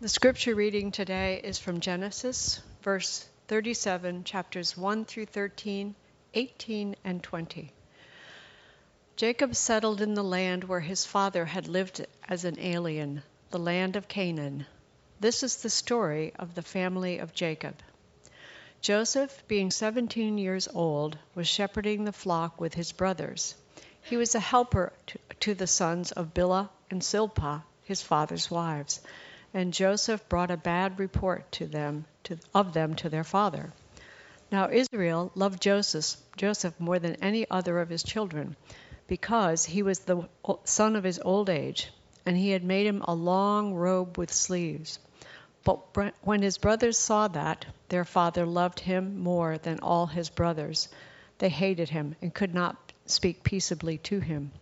The scripture reading today is from Genesis, verse 37, chapters 1 through 13, 18, and 20. Jacob settled in the land where his father had lived as an alien, the land of Canaan. This is the story of the family of Jacob. Joseph, being 17 years old, was shepherding the flock with his brothers. He was a helper to, the sons of Bilhah and Zilpah, his father's wives and Joseph brought a bad report to them to, of them to their father. Now Israel loved Joseph, Joseph more than any other of his children, because he was the son of his old age, and he had made him a long robe with sleeves. But when his brothers saw that their father loved him more than all his brothers, they hated him and could not speak peaceably to him.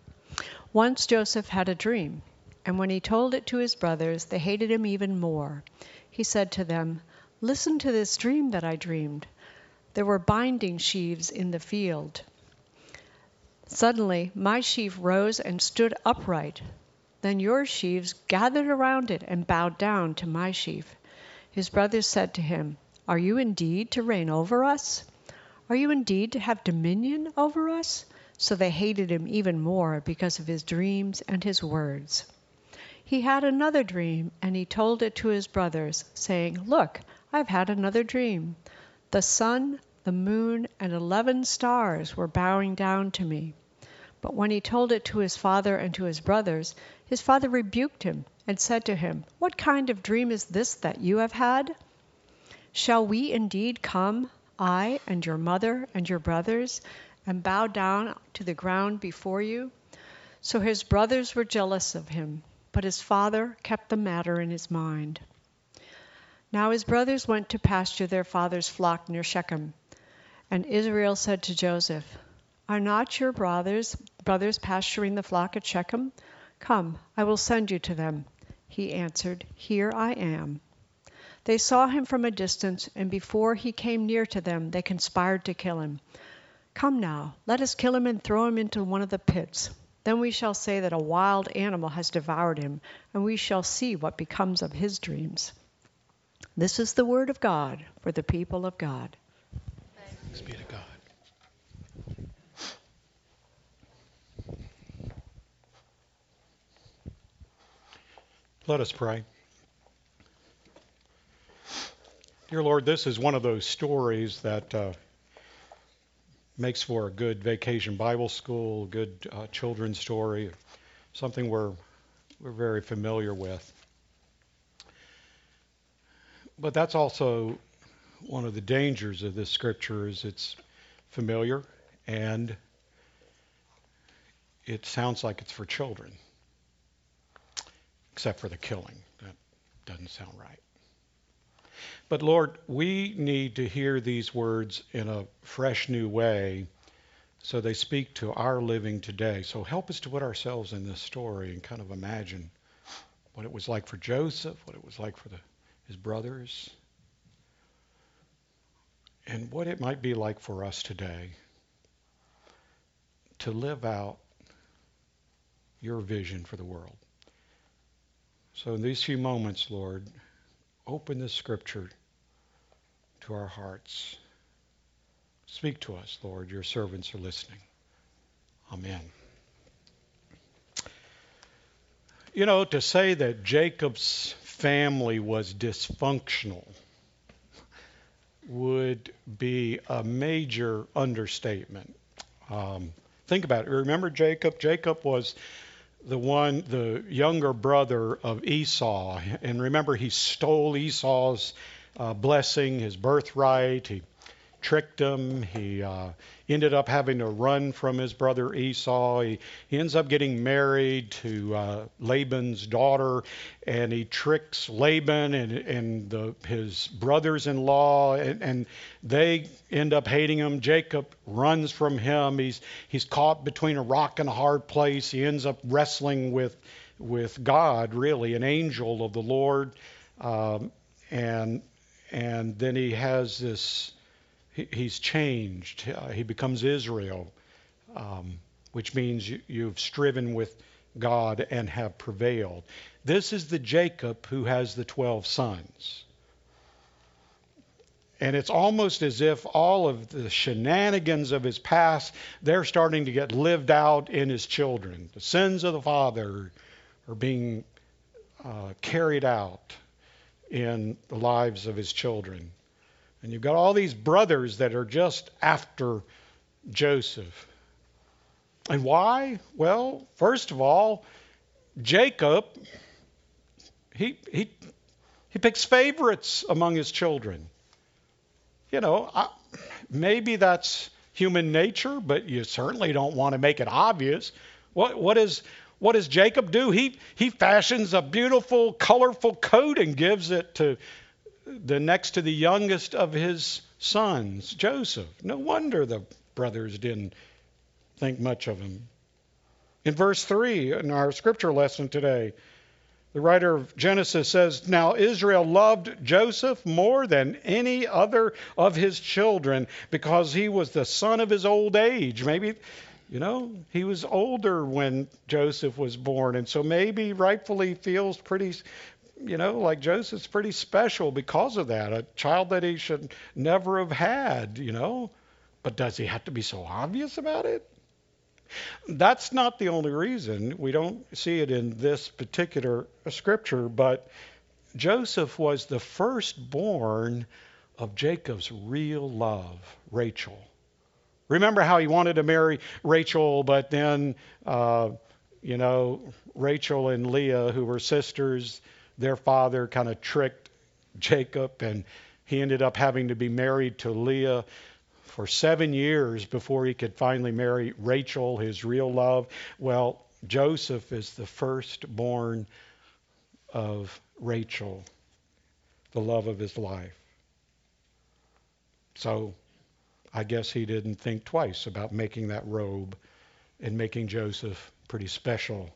Once Joseph had a dream and when he told it to his brothers, they hated him even more. He said to them, Listen to this dream that I dreamed. There were binding sheaves in the field. Suddenly, my sheaf rose and stood upright. Then your sheaves gathered around it and bowed down to my sheaf. His brothers said to him, Are you indeed to reign over us? Are you indeed to have dominion over us? So they hated him even more because of his dreams and his words. He had another dream, and he told it to his brothers, saying, Look, I've had another dream. The sun, the moon, and eleven stars were bowing down to me. But when he told it to his father and to his brothers, his father rebuked him and said to him, What kind of dream is this that you have had? Shall we indeed come, I and your mother and your brothers, and bow down to the ground before you? So his brothers were jealous of him but his father kept the matter in his mind. Now his brothers went to pasture their father's flock near Shechem. And Israel said to Joseph, Are not your brothers brothers pasturing the flock at Shechem? Come, I will send you to them. He answered, Here I am. They saw him from a distance, and before he came near to them, they conspired to kill him. Come now, let us kill him and throw him into one of the pits. Then we shall say that a wild animal has devoured him, and we shall see what becomes of his dreams. This is the word of God for the people of God. Thanks be to God. Let us pray. Dear Lord, this is one of those stories that uh, makes for a good vacation Bible school, good uh, children's story, something we're we're very familiar with. But that's also one of the dangers of this scripture is it's familiar and it sounds like it's for children, except for the killing. That doesn't sound right. But Lord, we need to hear these words in a fresh new way so they speak to our living today. So help us to put ourselves in this story and kind of imagine what it was like for Joseph, what it was like for the, his brothers, and what it might be like for us today to live out your vision for the world. So in these few moments, Lord, open the scripture to our hearts. Speak to us, Lord. Your servants are listening. Amen. You know, to say that Jacob's family was dysfunctional would be a major understatement. Um, think about it. Remember Jacob? Jacob was the one, the younger brother of Esau. And remember, he stole Esau's uh, blessing, his birthright. He tricked him. He uh, ended up having to run from his brother Esau. He, he ends up getting married to uh, Laban's daughter, and he tricks Laban and, and the, his brothers in law, and, and they end up hating him. Jacob runs from him. He's, he's caught between a rock and a hard place. He ends up wrestling with, with God, really, an angel of the Lord. Um, and and then he has this he, he's changed uh, he becomes israel um, which means you, you've striven with God and have prevailed. This is the Jacob who has the 12 sons. And it's almost as if all of the shenanigans of his past, they're starting to get lived out in his children. The sins of the father are being uh, carried out in the lives of his children. And you've got all these brothers that are just after Joseph. And why? Well, first of all, Jacob, he, he, he picks favorites among his children. You know, I, maybe that's human nature, but you certainly don't want to make it obvious. What, what, is, what does Jacob do? He, he fashions a beautiful, colorful coat and gives it to the next to the youngest of his sons, Joseph. No wonder the brothers didn't think much of him. In verse 3 in our scripture lesson today, the writer of Genesis says, Now Israel loved Joseph more than any other of his children because he was the son of his old age. Maybe, you know, he was older when Joseph was born, and so maybe rightfully feels pretty, you know, like Joseph's pretty special because of that. A child that he should never have had, you know. But does he have to be so obvious about it? That's not the only reason. We don't see it in this particular scripture, but Joseph was the firstborn of Jacob's real love, Rachel. Remember how he wanted to marry Rachel, but then, uh, you know, Rachel and Leah, who were sisters, their father kind of tricked Jacob, and he ended up having to be married to Leah for seven years before he could finally marry Rachel, his real love. Well, Joseph is the firstborn of Rachel, the love of his life. So I guess he didn't think twice about making that robe and making Joseph pretty special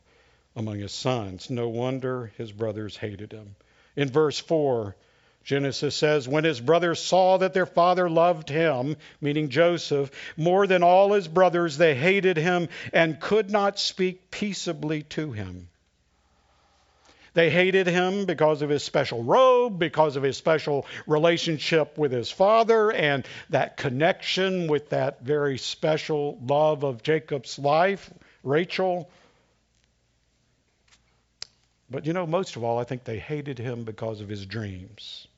among his sons. No wonder his brothers hated him. In verse 4, Genesis says, when his brothers saw that their father loved him, meaning Joseph, more than all his brothers, they hated him and could not speak peaceably to him. They hated him because of his special robe, because of his special relationship with his father, and that connection with that very special love of Jacob's life, Rachel. But you know, most of all, I think they hated him because of his dreams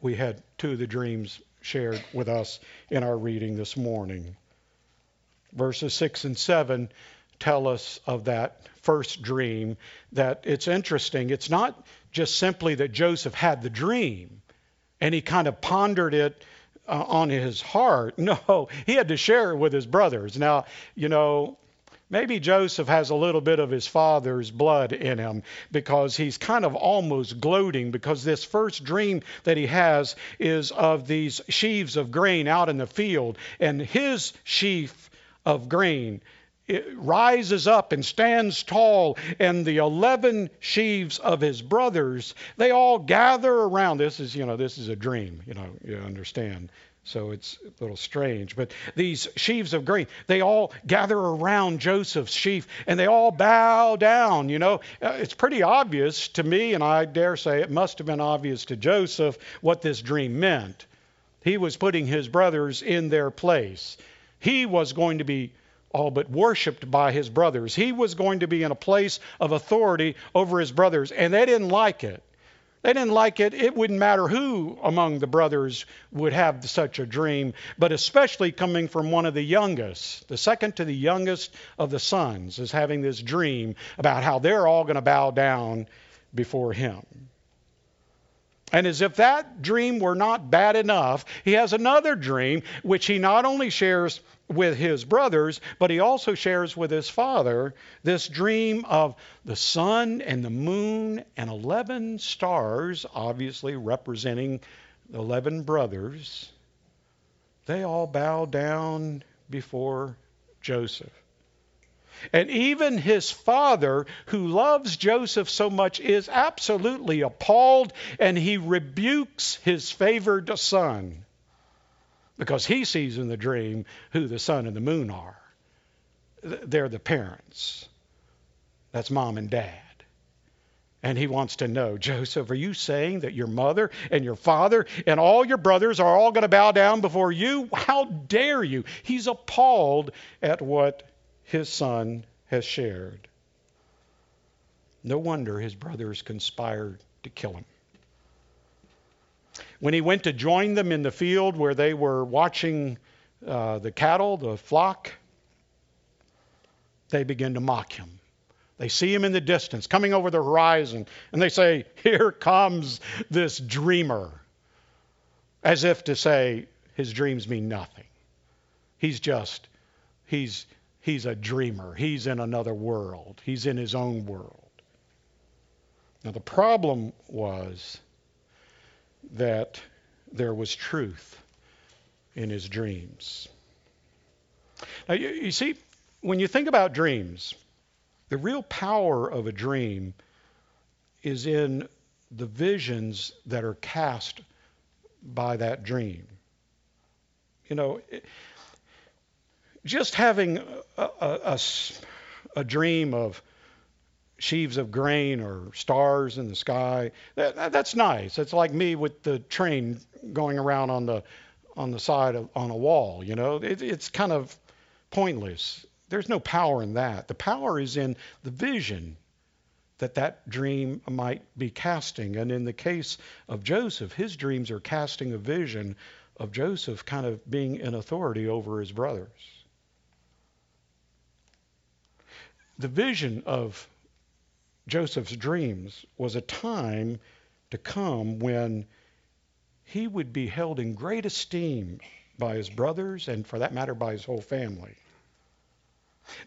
we had two of the dreams shared with us in our reading this morning. Verses 6 and 7 tell us of that first dream that it's interesting. It's not just simply that Joseph had the dream and he kind of pondered it uh, on his heart. No, he had to share it with his brothers. Now, you know, Maybe Joseph has a little bit of his father's blood in him because he's kind of almost gloating because this first dream that he has is of these sheaves of grain out in the field, and his sheaf of grain it rises up and stands tall, and the 11 sheaves of his brothers, they all gather around. This is, you know, this is a dream, you know, you understand. So it's a little strange. But these sheaves of grain, they all gather around Joseph's sheaf and they all bow down. You know, uh, it's pretty obvious to me, and I dare say it must have been obvious to Joseph what this dream meant. He was putting his brothers in their place. He was going to be all but worshiped by his brothers. He was going to be in a place of authority over his brothers, and they didn't like it. They didn't like it. It wouldn't matter who among the brothers would have such a dream, but especially coming from one of the youngest. The second to the youngest of the sons is having this dream about how they're all going to bow down before him. And as if that dream were not bad enough, he has another dream which he not only shares with his brothers, but he also shares with his father this dream of the sun and the moon and 11 stars, obviously representing the 11 brothers. They all bow down before Joseph. And even his father, who loves Joseph so much, is absolutely appalled and he rebukes his favored son because he sees in the dream who the sun and the moon are. they're the parents. That's mom and dad. And he wants to know, Joseph, are you saying that your mother and your father and all your brothers are all going to bow down before you? How dare you? He's appalled at what his son has shared. No wonder his brothers conspired to kill him. When he went to join them in the field where they were watching uh, the cattle, the flock, they begin to mock him. They see him in the distance coming over the horizon, and they say, Here comes this dreamer. As if to say, his dreams mean nothing. He's just, he's, he's a dreamer. He's in another world. He's in his own world. Now, the problem was that there was truth in his dreams. Now, you, you see, when you think about dreams, the real power of a dream is in the visions that are cast by that dream. You know, just having a, a, a, dream of sheaves of grain or stars in the sky, that, that's nice. It's like me with the train going around on the on the side of on a wall. You know, it, it's kind of pointless. There's no power in that. The power is in the vision that that dream might be casting. And in the case of Joseph, his dreams are casting a vision of Joseph kind of being in authority over his brothers. The vision of Joseph's dreams was a time to come when he would be held in great esteem by his brothers and, for that matter, by his whole family.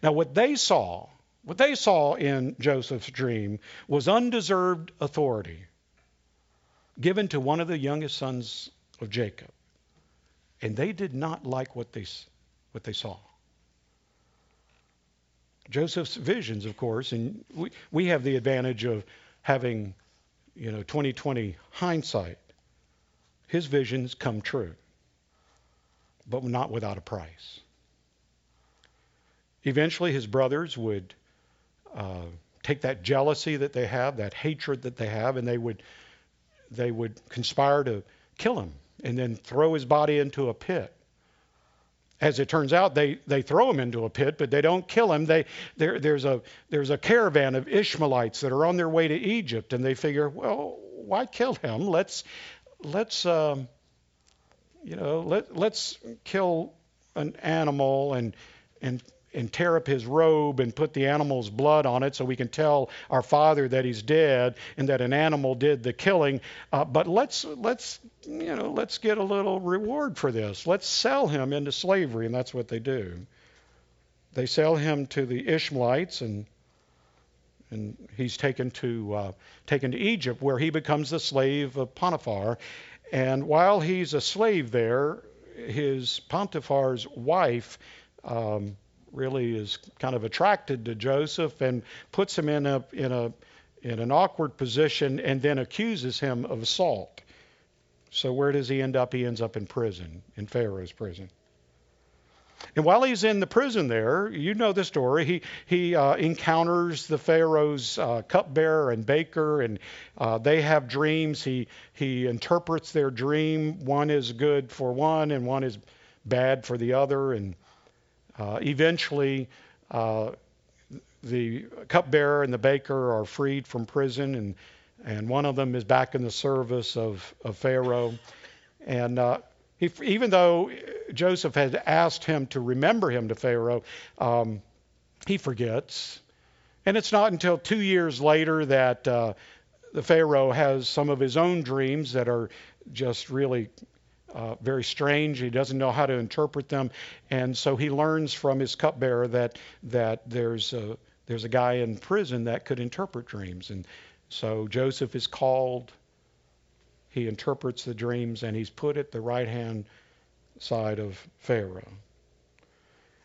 Now, what they saw, what they saw in Joseph's dream was undeserved authority given to one of the youngest sons of Jacob. And they did not like what they, what they saw. Joseph's visions, of course, and we, we have the advantage of having, you know, 2020 hindsight. His visions come true, but not without a price. Eventually, his brothers would uh, take that jealousy that they have, that hatred that they have, and they would they would conspire to kill him and then throw his body into a pit. As it turns out, they, they throw him into a pit, but they don't kill him. They, there, there's, a, there's a caravan of Ishmaelites that are on their way to Egypt, and they figure, well, why kill him? Let's, let's, um, you know, let, let's kill an animal and, and and tear up his robe and put the animal's blood on it so we can tell our father that he's dead and that an animal did the killing. Uh, but let's let's you know let's get a little reward for this. Let's sell him into slavery, and that's what they do. They sell him to the Ishmaelites and. And he's taken to uh, taken to Egypt, where he becomes the slave of Potiphar. And while he's a slave there, his Potiphar's wife um, really is kind of attracted to Joseph and puts him in a in a in an awkward position and then accuses him of assault. So where does he end up? He ends up in prison, in Pharaoh's prison. And while he's in the prison there, you know the story. He he uh, encounters the Pharaoh's uh, cupbearer and baker, and uh, they have dreams. He he interprets their dream. One is good for one, and one is bad for the other. And eventually, uh, the cupbearer and the baker are freed from prison, and, and one of them is back in the service of, of Pharaoh. And uh, even though Joseph had asked him to remember him to Pharaoh, um, he forgets. And it's not until two years later that uh, the Pharaoh has some of his own dreams that are just really uh, very strange. He doesn't know how to interpret them, and so he learns from his cupbearer that that there's a there's a guy in prison that could interpret dreams, and so Joseph is called. He interprets the dreams, and he's put at the right hand side of Pharaoh.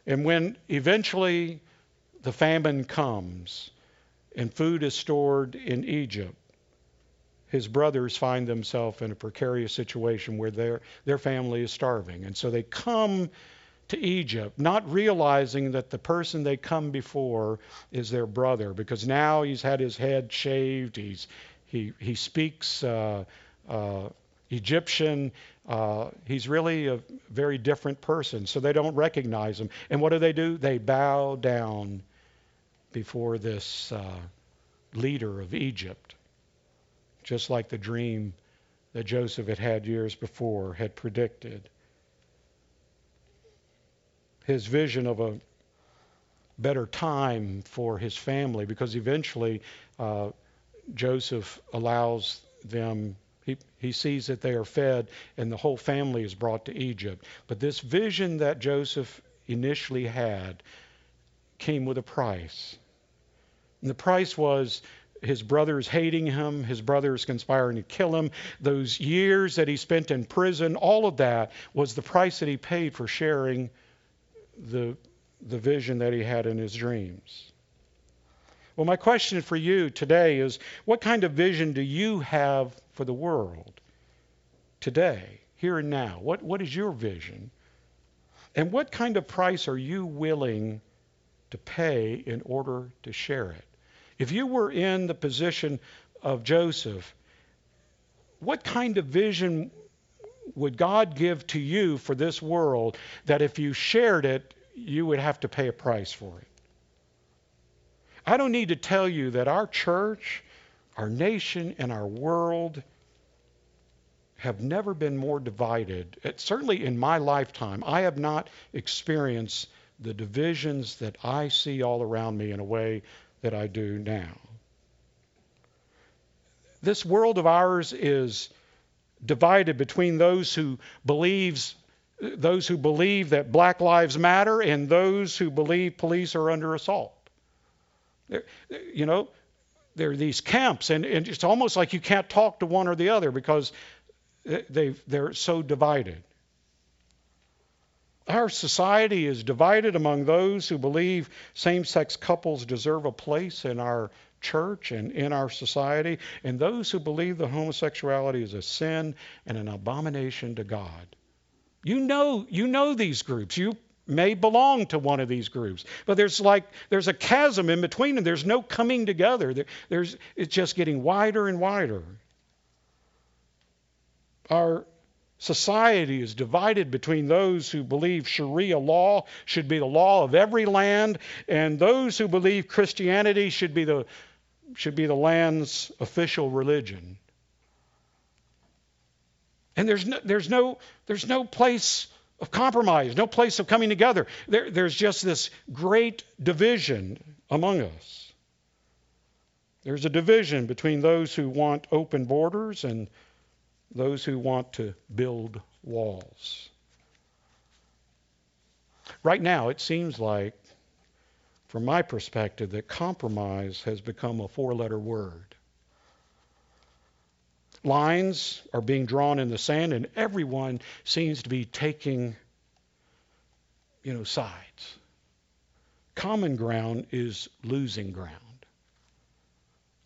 And when eventually the famine comes and food is stored in Egypt, his brothers find themselves in a precarious situation where their, their family is starving. And so they come to Egypt, not realizing that the person they come before is their brother, because now he's had his head shaved, he's he he speaks uh, uh, Egyptian. Uh, he's really a very different person, so they don't recognize him. And what do they do? They bow down before this uh, leader of Egypt, just like the dream that Joseph had had years before had predicted. His vision of a better time for his family, because eventually uh, Joseph allows them he, he sees that they are fed and the whole family is brought to Egypt. But this vision that Joseph initially had came with a price. And the price was his brothers hating him, his brothers conspiring to kill him, those years that he spent in prison, all of that was the price that he paid for sharing the, the vision that he had in his dreams. Well, my question for you today is what kind of vision do you have for the world today, here and now? What, what is your vision? And what kind of price are you willing to pay in order to share it? If you were in the position of Joseph, what kind of vision would God give to you for this world that if you shared it, you would have to pay a price for it? I don't need to tell you that our church, our nation, and our world have never been more divided. It, certainly in my lifetime, I have not experienced the divisions that I see all around me in a way that I do now. This world of ours is divided between those who believes those who believe that black lives matter and those who believe police are under assault. You know, there are these camps, and, and it's almost like you can't talk to one or the other because they they're so divided. Our society is divided among those who believe same sex couples deserve a place in our church and in our society, and those who believe that homosexuality is a sin and an abomination to God. You know, you know these groups. You may belong to one of these groups. But there's like there's a chasm in between them. There's no coming together. There, there's it's just getting wider and wider. Our society is divided between those who believe Sharia law should be the law of every land and those who believe Christianity should be the should be the land's official religion. And there's no, there's no there's no place of compromise, no place of coming together. There, there's just this great division among us. There's a division between those who want open borders and those who want to build walls. Right now, it seems like, from my perspective, that compromise has become a four letter word. Lines are being drawn in the sand, and everyone seems to be taking, you know, sides. Common ground is losing ground.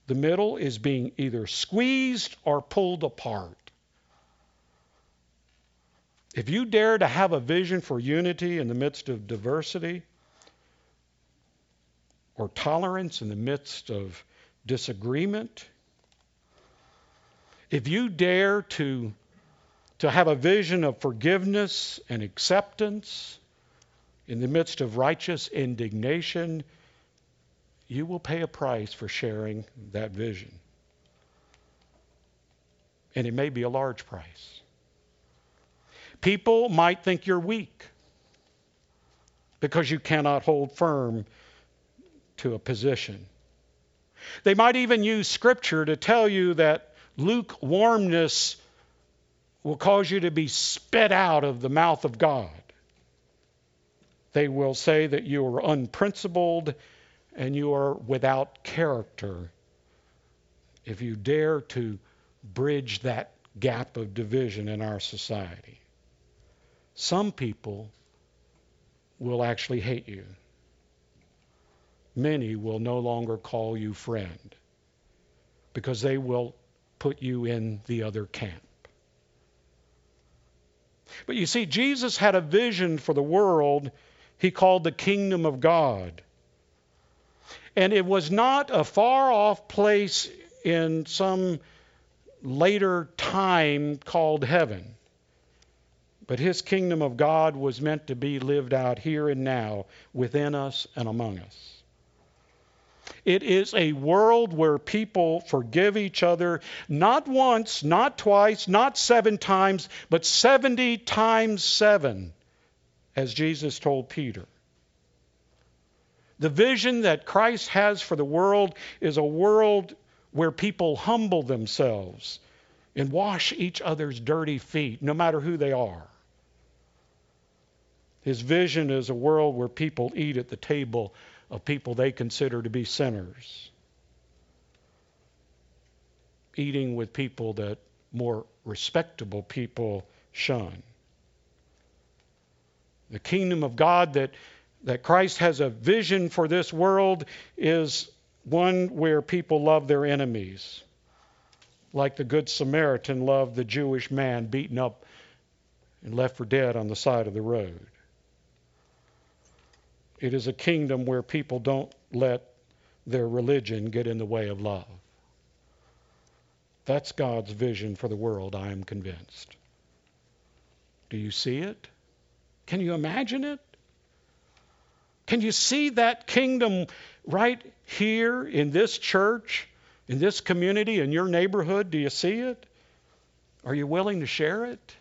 The middle is being either squeezed or pulled apart. If you dare to have a vision for unity in the midst of diversity, or tolerance in the midst of disagreement, if you dare to, to have a vision of forgiveness and acceptance in the midst of righteous indignation, you will pay a price for sharing that vision. And it may be a large price. People might think you're weak because you cannot hold firm to a position. They might even use scripture to tell you that lukewarmness will cause you to be spit out of the mouth of God. They will say that you are unprincipled and you are without character if you dare to bridge that gap of division in our society. Some people will actually hate you. Many will no longer call you friend because they will put you in the other camp. But you see, Jesus had a vision for the world he called the kingdom of God. And it was not a far off place in some later time called heaven. But his kingdom of God was meant to be lived out here and now within us and among us. It is a world where people forgive each other not once, not twice, not seven times, but 70 times seven, as Jesus told Peter. The vision that Christ has for the world is a world where people humble themselves and wash each other's dirty feet, no matter who they are. His vision is a world where people eat at the table of people they consider to be sinners, eating with people that more respectable people shun. The kingdom of God that, that Christ has a vision for this world is one where people love their enemies, like the Good Samaritan loved the Jewish man beaten up and left for dead on the side of the road. It is a kingdom where people don't let their religion get in the way of love. That's God's vision for the world, I am convinced. Do you see it? Can you imagine it? Can you see that kingdom right here in this church, in this community, in your neighborhood? Do you see it? Are you willing to share it?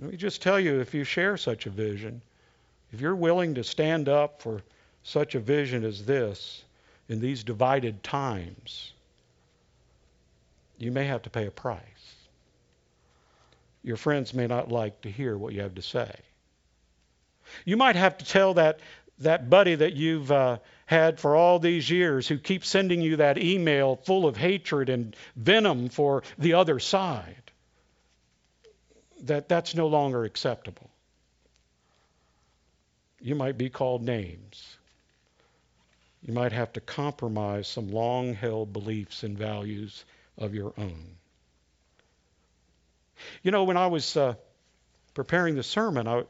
Let me just tell you if you share such a vision, if you're willing to stand up for such a vision as this in these divided times, you may have to pay a price. Your friends may not like to hear what you have to say. You might have to tell that, that buddy that you've uh, had for all these years who keeps sending you that email full of hatred and venom for the other side that that's no longer acceptable. You might be called names. You might have to compromise some long held beliefs and values of your own. You know, when I was uh, preparing the sermon, I,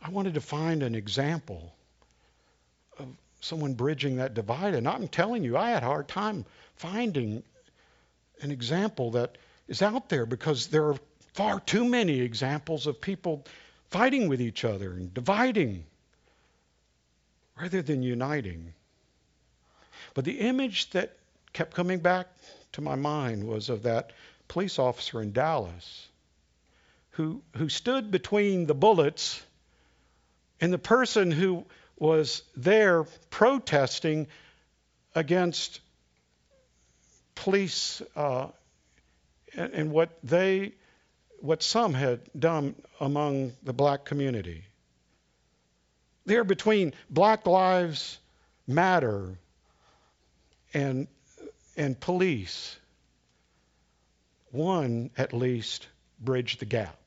I wanted to find an example of someone bridging that divide. And I'm telling you, I had a hard time finding an example that is out there because there are far too many examples of people fighting with each other and dividing rather than uniting. But the image that kept coming back to my mind was of that police officer in Dallas who, who stood between the bullets and the person who was there protesting against police uh, and, and what they what some had done among the black community. There between Black Lives Matter and, and police, one at least bridged the gap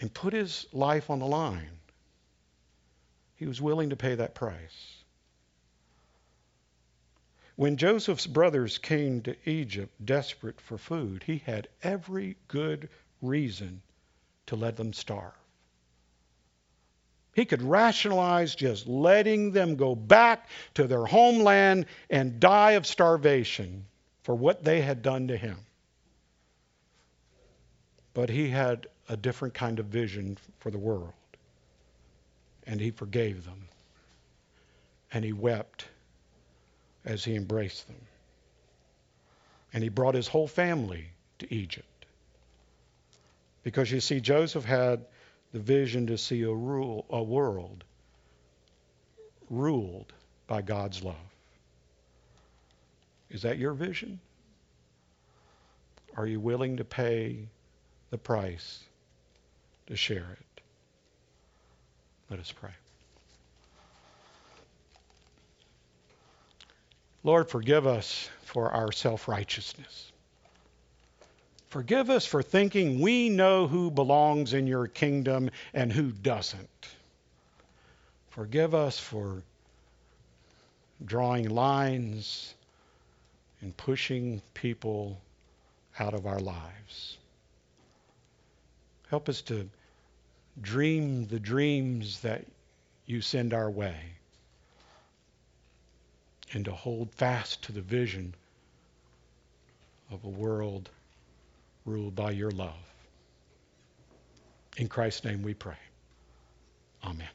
and put his life on the line. He was willing to pay that price. When Joseph's brothers came to Egypt desperate for food, he had every good reason to let them starve. He could rationalize just letting them go back to their homeland and die of starvation for what they had done to him. But he had a different kind of vision for the world. And he forgave them. And he wept as he embraced them. And he brought his whole family to Egypt. Because you see, Joseph had the vision to see a, rule, a world ruled by God's love. Is that your vision? Are you willing to pay the price to share it? Let us pray. Lord, forgive us for our self righteousness. Forgive us for thinking we know who belongs in your kingdom and who doesn't. Forgive us for drawing lines and pushing people out of our lives. Help us to dream the dreams that you send our way and to hold fast to the vision of a world ruled by your love. In Christ's name we pray. Amen.